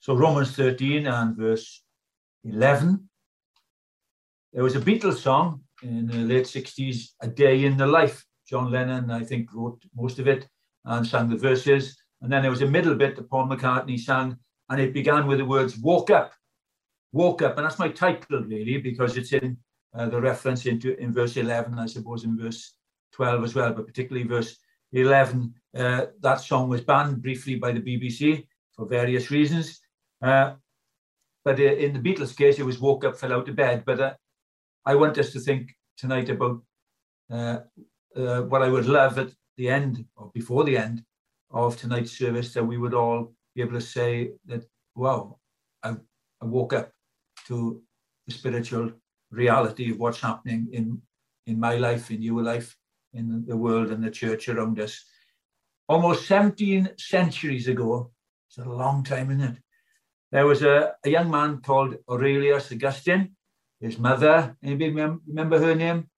so Romans 13 and verse 11. There was a Beatles song in the late 60s, A Day in the Life. John Lennon, I think, wrote most of it and sang the verses. And then there was a middle bit that Paul McCartney sang, and it began with the words, "Walk Up. walk Up. And that's my title, really, because it's in uh, the reference into in verse 11, I suppose in verse 12 as well, but particularly verse 11. Uh, that song was banned briefly by the BBC for various reasons. Uh, but uh, in the Beatles' case, it was woke up, fell out of bed. But uh, I want us to think tonight about uh, what I would love at the end or before the end of tonight's service that we would all be able to say that, wow, I, I woke up to the spiritual reality of what's happening in, in my life, in your life, in the world and the church around us. Almost 17 centuries ago, it's a long time, isn't it? There was a, a young man called Aurelius Augustine. His mother, anybody remember her name?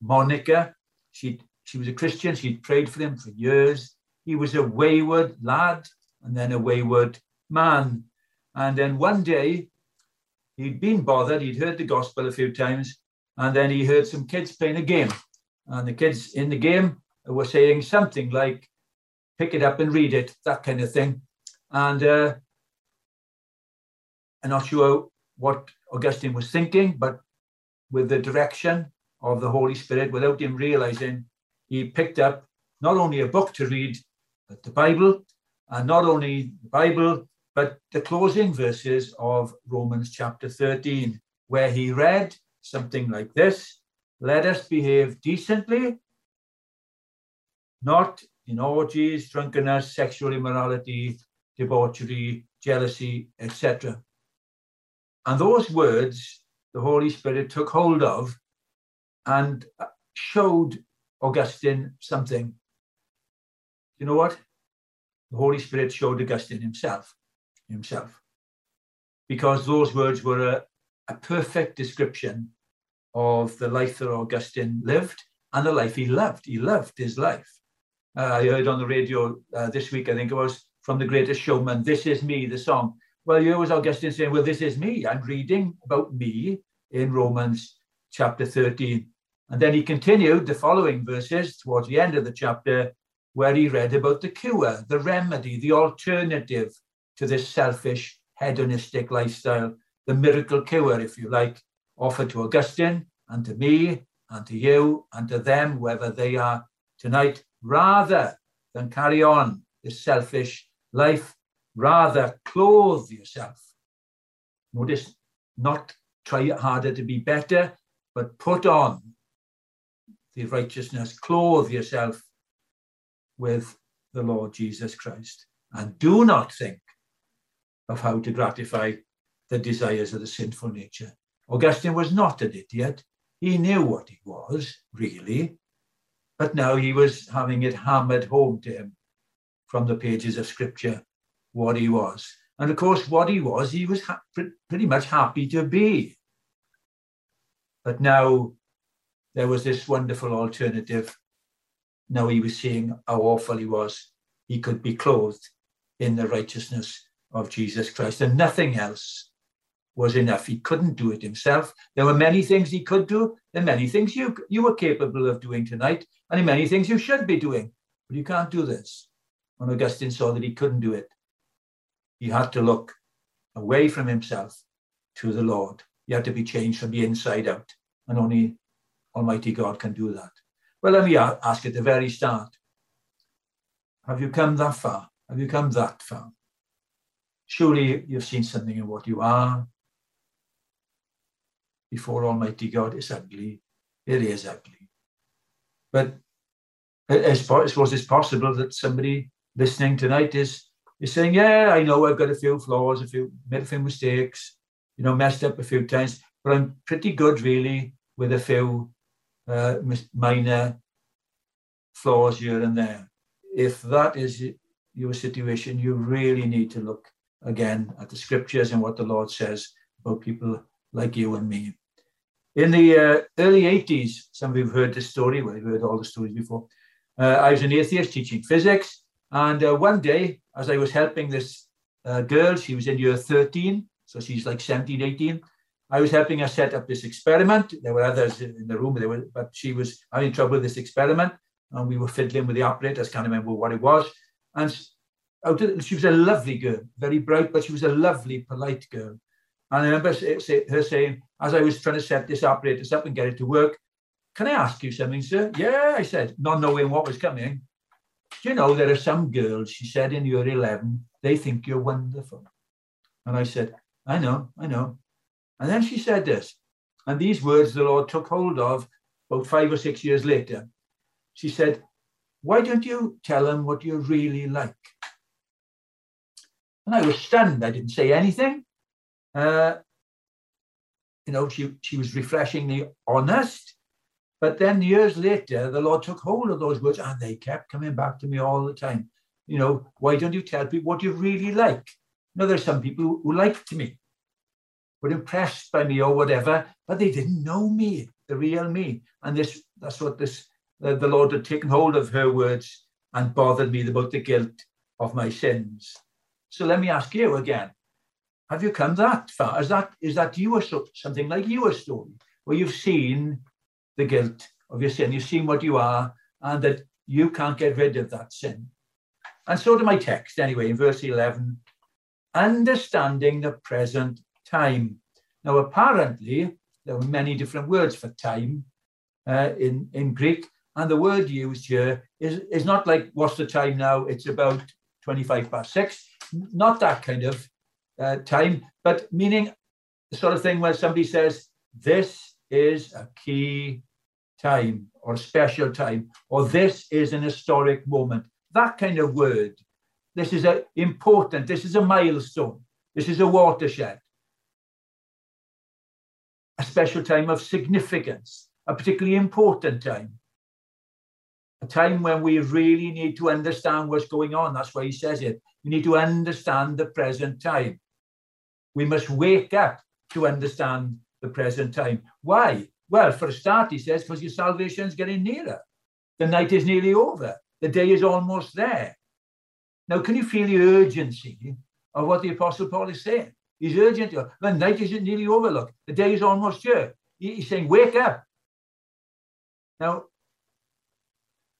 Monica. She she was a Christian. She'd prayed for him for years. He was a wayward lad and then a wayward man. And then one day, he'd been bothered. He'd heard the gospel a few times, and then he heard some kids playing a game. And the kids in the game were saying something like, pick it up and read it, that kind of thing. And uh, I'm not sure what Augustine was thinking, but with the direction of the Holy Spirit, without him realizing, he picked up not only a book to read, but the Bible, and not only the Bible, but the closing verses of Romans chapter 13, where he read something like this Let us behave decently, not in orgies, drunkenness, sexual immorality, debauchery, jealousy, etc. And those words the Holy Spirit took hold of and showed Augustine something. You know what? The Holy Spirit showed Augustine himself, himself, because those words were a, a perfect description of the life that Augustine lived and the life he loved. He loved his life. Uh, I heard on the radio uh, this week, I think it was from The Greatest Showman, This Is Me, the song. Well, you was Augustine saying, Well, this is me. I'm reading about me in Romans chapter 13. And then he continued the following verses towards the end of the chapter, where he read about the cure, the remedy, the alternative to this selfish, hedonistic lifestyle, the miracle cure, if you like, offered to Augustine and to me and to you and to them, whether they are tonight, rather than carry on this selfish life, rather clothe yourself. Notice, not try harder to be better, but put on the righteousness, clothe yourself with the Lord Jesus Christ. And do not think of how to gratify the desires of the sinful nature. Augustine was not an idiot. He knew what he was, really. But now he was having it hammered home to him from the pages of Scripture what he was. And of course, what he was, he was pretty much happy to be. But now there was this wonderful alternative. Now he was seeing how awful he was. He could be clothed in the righteousness of Jesus Christ, and nothing else was enough. He couldn't do it himself. There were many things he could do. There are many things you, you were capable of doing tonight, and many things you should be doing. But you can't do this. And Augustine saw that he couldn't do it. He had to look away from himself to the Lord. He had to be changed from the inside out. And only Almighty God can do that. Well, let me ask at the very start Have you come that far? Have you come that far? Surely you've seen something in what you are before Almighty God. It's ugly. It is ugly. But I suppose it's possible that somebody listening tonight is, is saying, Yeah, I know I've got a few flaws, a few, made a few mistakes, you know, messed up a few times, but I'm pretty good, really, with a few uh, minor flaws here and there. If that is your situation, you really need to look again at the scriptures and what the Lord says about people like you and me. In the uh, early 80s, some of you have heard this story, well, you've heard all the stories before. Uh, I was an atheist teaching physics, And uh, one day, as I was helping this uh, girl, she was in year 13, so she's like 17, 18. I was helping her set up this experiment. There were others in the room, were, but she was having trouble with this experiment, and we were fiddling with the apparatus. Can't remember what it was. And she was a lovely girl, very bright, but she was a lovely, polite girl. And I remember her saying, as I was trying to set this apparatus up and get it to work, can I ask you something, sir? Yeah, I said, not knowing what was coming. Do you know there are some girls, she said in year 11, they think you're wonderful. And I said, I know, I know. And then she said this, and these words the Lord took hold of about five or six years later. She said, Why don't you tell them what you're really like? And I was stunned. I didn't say anything. Uh, you know, she, she was refreshingly honest. But then years later, the Lord took hold of those words and they kept coming back to me all the time. You know, why don't you tell people what you really like? You know, there's some people who, who liked me, were impressed by me or whatever, but they didn't know me, the real me. And this that's what this uh, the Lord had taken hold of her words and bothered me about the guilt of my sins. So let me ask you again. Have you come that far? Is that is that you or something like you your story, where you've seen the guilt of your sin, you've seen what you are, and that you can't get rid of that sin? And so to my text, anyway, in verse 11, understanding the present time. Now, apparently, there are many different words for time uh, in, in Greek, and the word used here is, is not like, what's the time now? It's about 25 past six. Not that kind of uh, time, but meaning the sort of thing where somebody says, this is a key time or special time, or this is an historic moment. That kind of word. This is a important, this is a milestone, this is a watershed, a special time of significance, a particularly important time a time when we really need to understand what's going on. That's why he says it. We need to understand the present time. We must wake up to understand the present time. Why? Well, for a start, he says, because your salvation is getting nearer. The night is nearly over. The day is almost there. Now, can you feel the urgency of what the Apostle Paul is saying? He's urgent. The night is nearly over. Look, the day is almost here. He's saying, wake up. Now,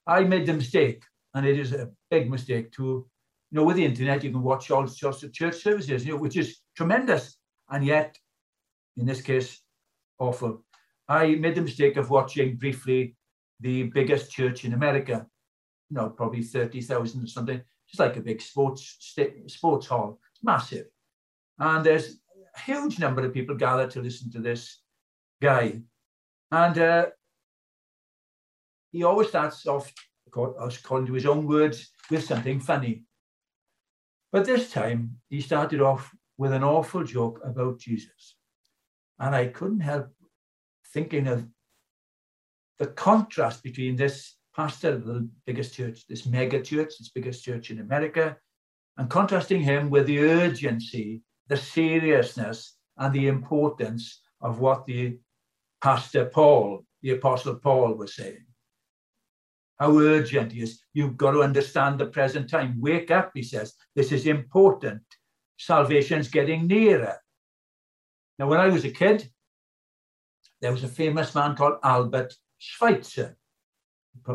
I made the mistake, and it is a big mistake to, you know, with the internet, you can watch all sorts of church services, you know, which is tremendous. And yet, in this case, awful. I made the mistake of watching briefly the biggest church in America, you know, probably 30,000 or something. It's like a big sports sports hall. It's massive. And there's a huge number of people gathered to listen to this guy. And uh, he always starts off, according to his own words, with something funny. But this time, he started off with an awful joke about Jesus. And I couldn't help thinking of the contrast between this pastor of the biggest church, this mega church, this biggest church in America, and contrasting him with the urgency, the seriousness, and the importance of what the pastor Paul, the apostle Paul, was saying how urgent he is. You've got to understand the present time. Wake up, he says. This is important. Salvation's getting nearer. Now, when I was a kid, there was a famous man called Albert Schweitzer.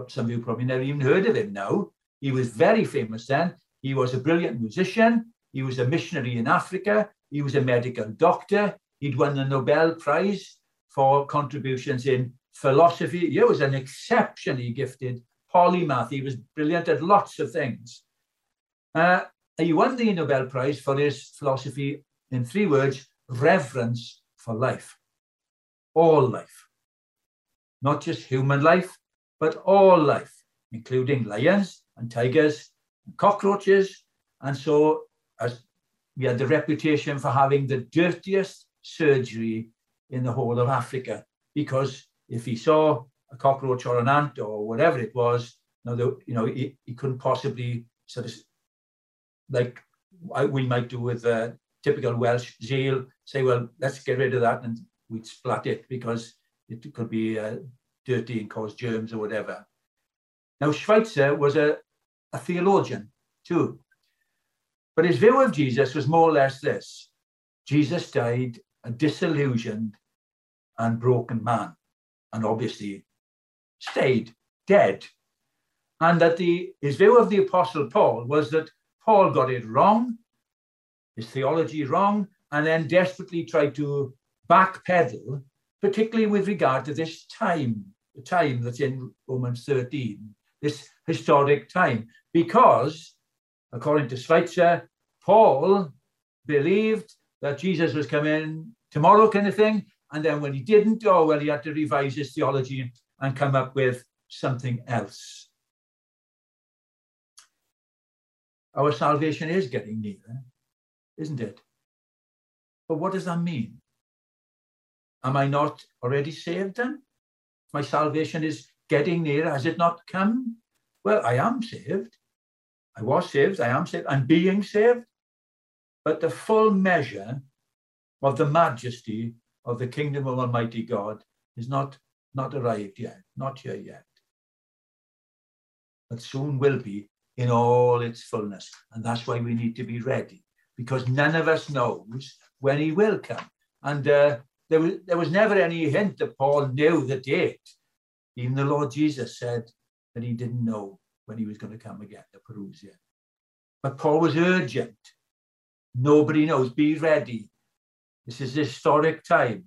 Some of you probably never even heard of him now. He was very famous then. He was a brilliant musician. He was a missionary in Africa. He was a medical doctor. He'd won the Nobel Prize for contributions in philosophy. He was an exceptionally gifted polymath. He was brilliant at lots of things. Uh, he won the Nobel Prize for his philosophy? In three words reverence for life, all life, not just human life, but all life, including lions and tigers and cockroaches. And so, as we had the reputation for having the dirtiest surgery in the whole of Africa, because if he saw a cockroach or an ant or whatever it was, know, you know he, he couldn't possibly sort of like we might do with a typical Welsh zeal, say, well, let's get rid of that and we'd splat it because it could be uh, dirty and cause germs or whatever. Now, Schweitzer was a, a theologian. too. But his view of Jesus was more or less this Jesus died a disillusioned and broken man, and obviously stayed dead. And that the his view of the Apostle Paul was that Paul got it wrong, his theology wrong, and then desperately tried to backpedal, particularly with regard to this time, the time that's in Romans 13, this historic time, because, according to Schweitzer, Paul believed that Jesus was coming tomorrow, kind of thing. And then when he didn't, oh, well, he had to revise his theology and come up with something else. Our salvation is getting nearer, isn't it? But what does that mean? Am I not already saved then? My salvation is getting nearer. Has it not come? Well, I am saved. I was saved. I am saved. I'm being saved. But the full measure of the majesty of the kingdom of Almighty God is not, not arrived yet, not here yet. But soon will be in all its fullness. And that's why we need to be ready, because none of us knows when he will come. And uh, there, was, there was never any hint that Paul knew the date. Even the Lord Jesus said that he didn't know when he was going to come again to Parousia. But Paul was urgent. Nobody knows. Be ready. This is historic time.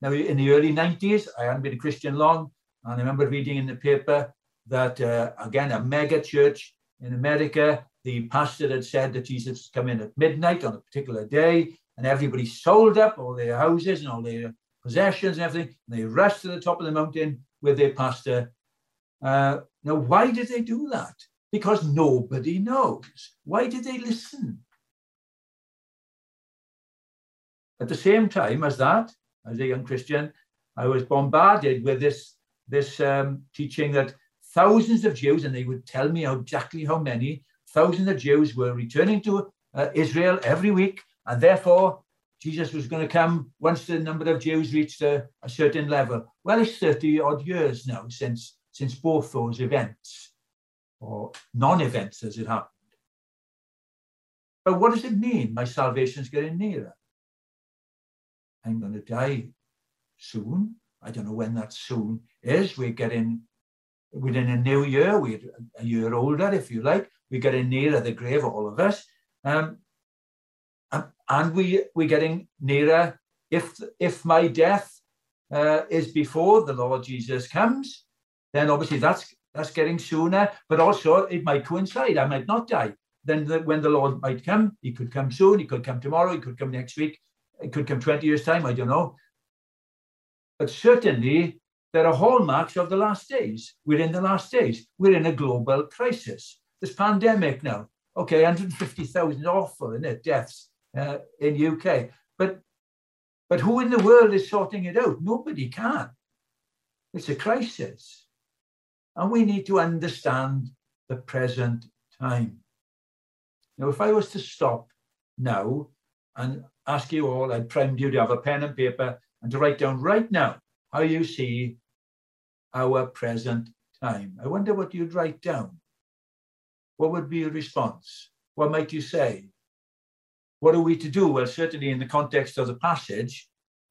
Now, in the early 90s, I hadn't been a Christian long, and I remember reading in the paper that, uh, again, a mega church in America, the pastor had said that Jesus come in at midnight on a particular day, and everybody sold up all their houses and all their possessions and everything, and they rushed to the top of the mountain with their pastor. Uh, now, why did they do that? Because nobody knows. Why did they listen? At the same time as that, as a young Christian, I was bombarded with this, this um, teaching that thousands of Jews, and they would tell me exactly how many, thousands of Jews were returning to uh, Israel every week, and therefore Jesus was going to come once the number of Jews reached a, a certain level. Well, it's 30 odd years now since, since both those events, or non events as it happened. But what does it mean? My salvation is getting nearer. I'm going to die soon. I don't know when that soon is. We're getting within a new year. We're a year older, if you like. We're getting nearer the grave, all of us. Um, and we we're getting nearer. If if my death uh, is before the Lord Jesus comes, then obviously that's that's getting sooner. But also it might coincide. I might not die. Then the, when the Lord might come, he could come soon. He could come tomorrow. He could come next week. It could come 20 years' time, I don't know. But certainly, there are hallmarks of the last days. We're in the last days. We're in a global crisis. This pandemic now, okay, 150,000 awful, isn't it? Deaths uh, in UK. But but who in the world is sorting it out? Nobody can. It's a crisis. And we need to understand the present time. Now, if I was to stop now and ask you all, I'd prime you to have a pen and paper and to write down right now how you see our present time. I wonder what you'd write down. What would be your response? What might you say? What are we to do? Well, certainly in the context of the passage,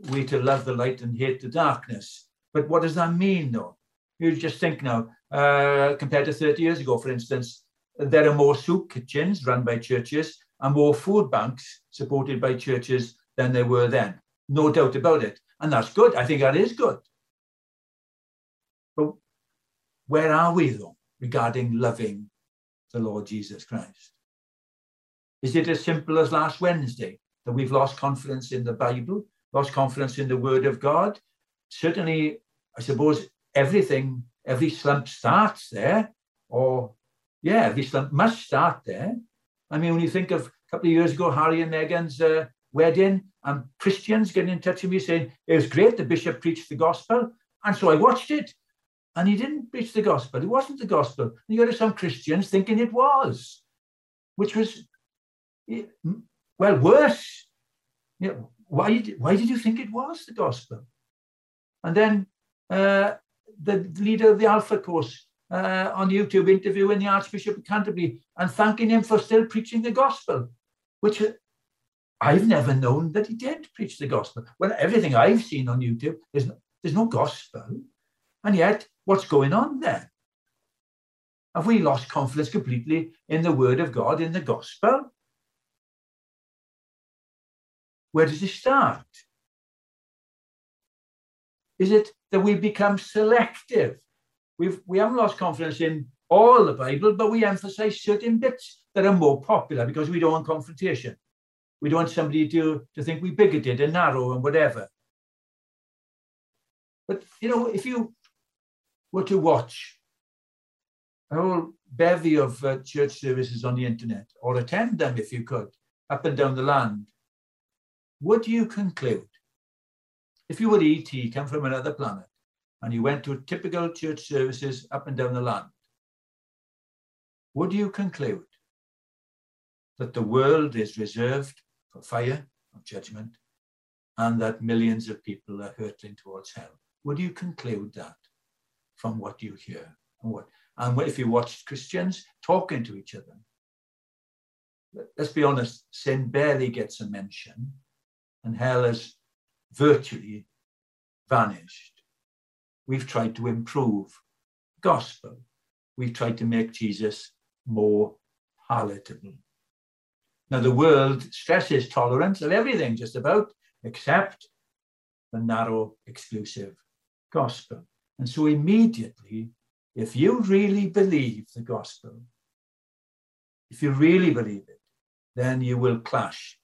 we to love the light and hate the darkness. But what does that mean, though? You just think now, uh, compared to 30 years ago, for instance, there are more soup kitchens run by churches and more food banks supported by churches than there were then. No doubt about it. And that's good. I think that is good. But where are we, though, regarding loving the Lord Jesus Christ? Is it as simple as last Wednesday that we've lost confidence in the Bible, lost confidence in the Word of God? Certainly, I suppose everything, every slump starts there, or yeah, every slump must start there. I mean, when you think of a couple of years ago, Harry and Meghan's uh, wedding, and Christians getting in touch with me saying it was great, the bishop preached the gospel. And so I watched it, and he didn't preach the gospel. It wasn't the gospel. You got some Christians thinking it was, which was, well, worse. You know, why, did, why did you think it was the gospel? And then uh, the leader of the Alpha course uh, on YouTube interviewing the Archbishop of Canterbury and thanking him for still preaching the gospel, which I've never known that he did preach the gospel. Well, everything I've seen on YouTube, there's no, there's no gospel. And yet, what's going on there? Have we lost confidence completely in the word of God, in the gospel? Where does it start? Is it that we become selective? We've, we haven't lost confidence in all the Bible, but we emphasize certain bits that are more popular because we don't want confrontation. We don't want somebody to, to think we bigoted and narrow and whatever. But, you know, if you were to watch? A whole bevy of uh, church services on the internet or attend them if you could, up and down the land, would you conclude, if you were ET, come from another planet, and you went to typical church services up and down the land, would you conclude? That the world is reserved for fire of judgment and that millions of people are hurtling towards hell? Would you conclude that from what you hear and what and if you watch Christians talking to each other? Let's be honest, sin barely gets a mention, and hell has virtually vanished. We've tried to improve gospel. We've tried to make Jesus more palatable. Now, the world stresses tolerance of everything, just about, except the narrow, exclusive gospel. And so, immediately, if you really believe the gospel, if you really believe it, then you will clash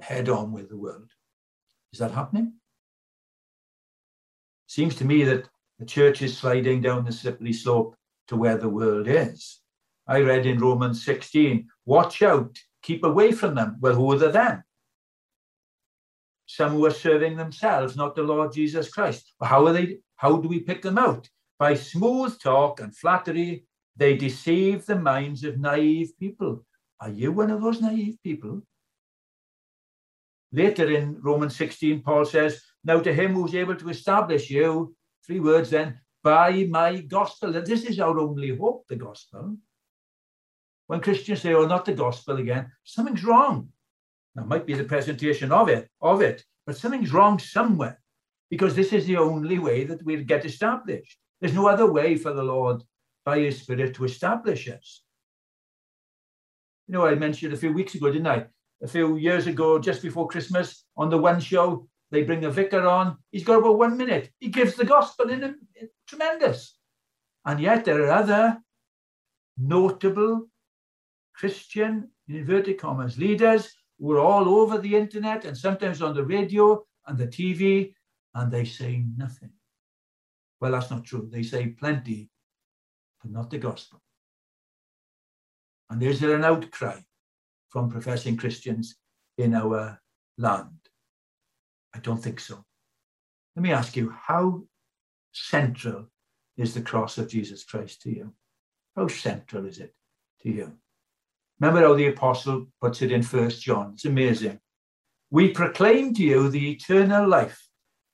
head on with the world. Is that happening? Seems to me that the church is sliding down the slippery slope to where the world is. I read in Romans 16, watch out, keep away from them. Well, who are they then? Some who are serving themselves, not the Lord Jesus Christ. How are they? How do we pick them out? By smooth talk and flattery, they deceive the minds of naive people. Are you one of those naive people? Later in Romans 16, Paul says, Now to him who's able to establish you, three words then, by my gospel. And this is our only hope, the gospel. When Christians say, oh, not the gospel again, something's wrong. Now, might be the presentation of it, of it, but something's wrong somewhere because this is the only way that we'll get established. There's no other way for the Lord by his Spirit to establish us. You know, I mentioned a few weeks ago, didn't I? a few years ago, just before Christmas, on the one show, they bring a vicar on. He's got about one minute. He gives the gospel in a, tremendous. And yet there are other notable Christian, inverted commas, leaders who are all over the internet and sometimes on the radio and the TV, and they say nothing. Well, that's not true. They say plenty, but not the gospel. And is there an outcry from professing Christians in our land? I don't think so. Let me ask you, how central is the cross of Jesus Christ to you? How central is it to you? Remember how the apostle puts it in First John. It's amazing. We proclaim to you the eternal life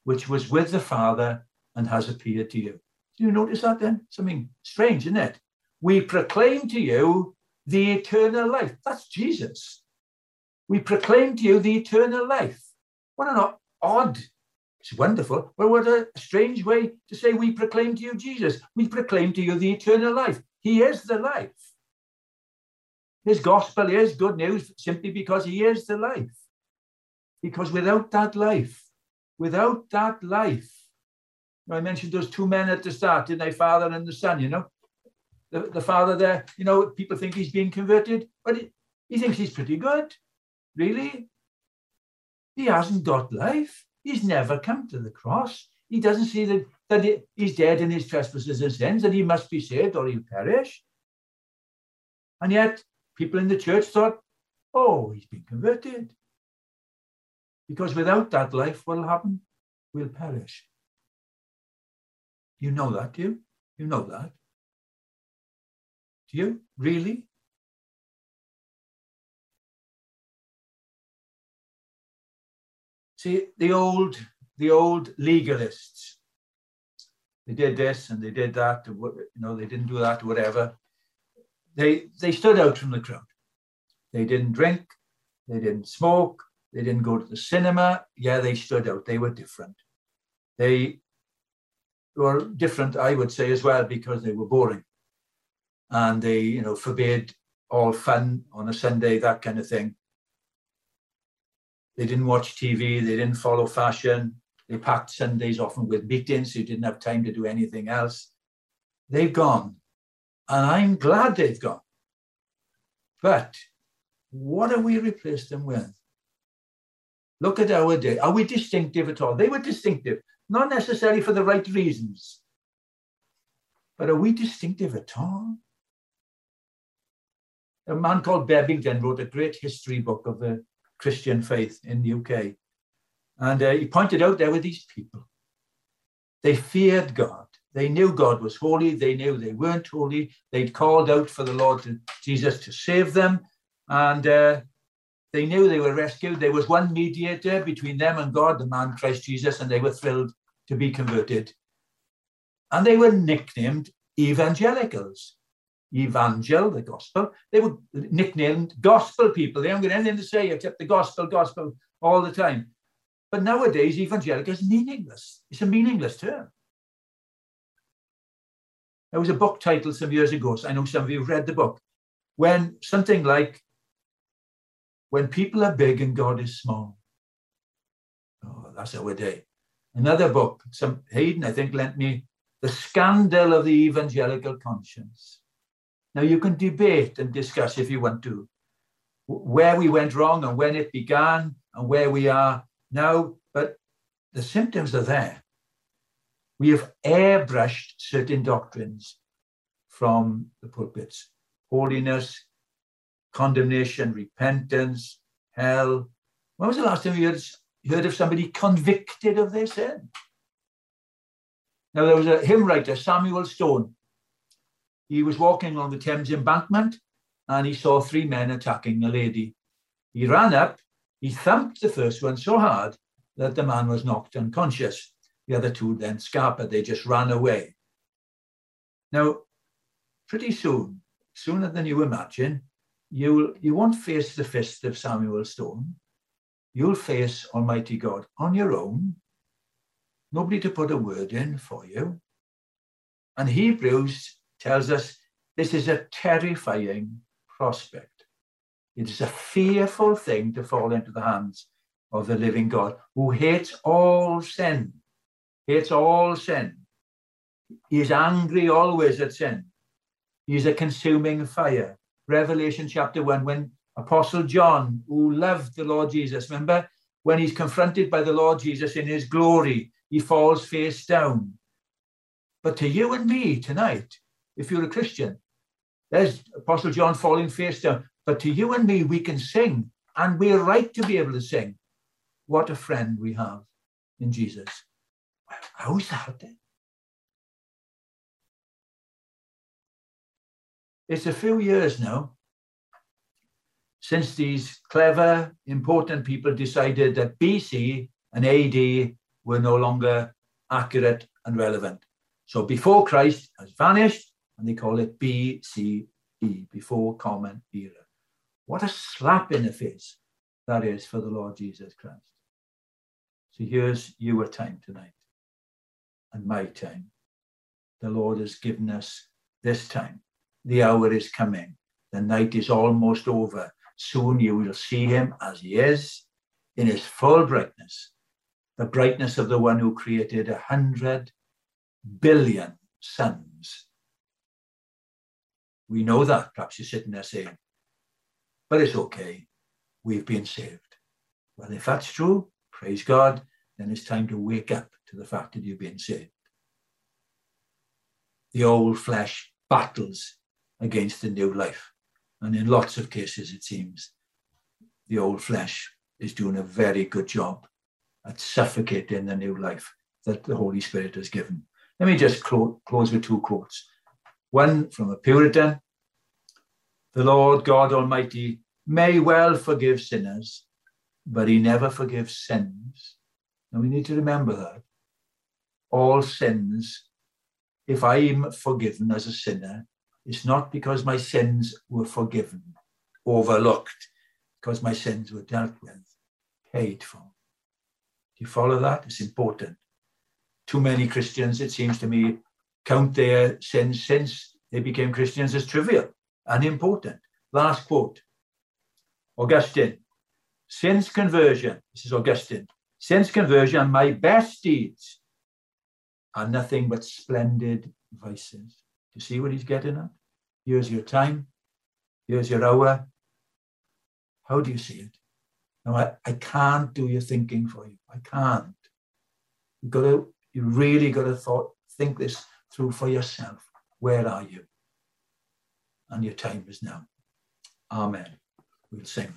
which was with the Father and has appeared to you. Do you notice that then? Something strange, isn't it? We proclaim to you the eternal life. That's Jesus. We proclaim to you the eternal life. What an odd, it's wonderful, but what a strange way to say we proclaim to you Jesus. We proclaim to you the eternal life. He is the life. His gospel is good news simply because he is the life. Because without that life, without that life, I mentioned those two men at the start, didn't I? Father and the son, you know? the, the father there, you know, people think he's being converted, but he, he thinks he's pretty good. Really? He hasn't got life. He's never come to the cross. He doesn't see that, that he, he's dead in his trespasses and sins, and he must be saved or he'll perish. And yet, people in the church thought, oh, he's been converted. Because without that life, what will happen? We'll perish. You know that, do you? You know that. Do you really? See, the old, the old legalists, they did this and they did that, you know, they didn't do that, whatever. They they stood out from the crowd. They didn't drink, they didn't smoke, they didn't go to the cinema. Yeah, they stood out. They were different. They were different, I would say, as well, because they were boring. And they, you know, forbade all fun on a Sunday, that kind of thing. They didn't watch TV, they didn't follow fashion. They packed Sundays often with meetings, so you didn't have time to do anything else. They've gone. And I'm glad they've gone. But what have we replaced them with? Look at our day. Are we distinctive at all? They were distinctive, not necessarily for the right reasons. But are we distinctive at all? A man called Bebbington wrote a great history book of the Christian faith in the UK. And uh, he pointed out there were these people. They feared God. They knew God was holy. They knew they weren't holy. They'd called out for the Lord Jesus to save them. And uh, they knew they were rescued. There was one mediator between them and God, the man Christ Jesus, and they were thrilled to be converted. And they were nicknamed evangelicals. Evangel, the gospel. They were nicknamed gospel people. They haven't got anything to say except the gospel, gospel all the time. But nowadays, evangelical is meaningless. It's a meaningless term. There was a book titled some years ago. So I know some of you have read the book. When something like when people are big and God is small. Oh, that's our day. Another book, some Hayden, I think, lent me The Scandal of the Evangelical Conscience. Now, you can debate and discuss if you want to where we went wrong and when it began and where we are now, but the symptoms are there. We have airbrushed certain doctrines from the pulpits holiness, condemnation, repentance, hell. When was the last time you heard, heard of somebody convicted of their sin? Now, there was a hymn writer, Samuel Stone. He was walking along the Thames embankment and he saw three men attacking a lady. He ran up, he thumped the first one so hard that the man was knocked unconscious. The other two then scarpered, they just ran away. Now, pretty soon, sooner than you imagine, you'll, you won't face the fist of Samuel Stone. You'll face Almighty God on your own. Nobody to put a word in for you. And Hebrews tells us this is a terrifying prospect. It is a fearful thing to fall into the hands of the living God who hates all sin, hates all sin. He is angry always at sin. He is a consuming fire. Revelation chapter 1, when Apostle John, who loved the Lord Jesus, remember when he's confronted by the Lord Jesus in his glory, he falls face down. But to you and me tonight, if you're a Christian, there's Apostle John falling face down. But to you and me, we can sing, and we're right to be able to sing. What a friend we have in Jesus. How's that then? It's a few years now since these clever, important people decided that BC and AD were no longer accurate and relevant. So before Christ has vanished, and they call it BCE, before Common Era. What a slap in the face that is for the Lord Jesus Christ. So here's your time tonight and my time. The Lord has given us this time the hour is coming. The night is almost over. Soon you will see him as he is in his full brightness, the brightness of the one who created a hundred billion suns. We know that. Perhaps you're sitting there saying, but it's okay. We've been saved. Well, if that's true, praise God, then it's time to wake up to the fact that you've been saved. The old flesh battles against the new life. And in lots of cases, it seems the old flesh is doing a very good job at suffocating the new life that the Holy Spirit has given. Let me just clo- close with two quotes. One from a Puritan The Lord God Almighty may well forgive sinners, but he never forgives sins. And we need to remember that. All sins if I'm forgiven as a sinner, it's not because my sins were forgiven, overlooked, because my sins were dealt with, paid for. Do you follow that? It's important. Too many Christians, it seems to me, count their sins since they became Christians as trivial, unimportant. Last quote Augustine. Since conversion, this is Augustine, since conversion, my best deeds are nothing but splendid vices. Do you see what he's getting at? Here's your time. Here's your hour. How do you see it? Now, I, I can't do your thinking for you. I can't. You've got to, you really got to thought, think this through for yourself. Where are you? And your time is now. Amen. We'll sing.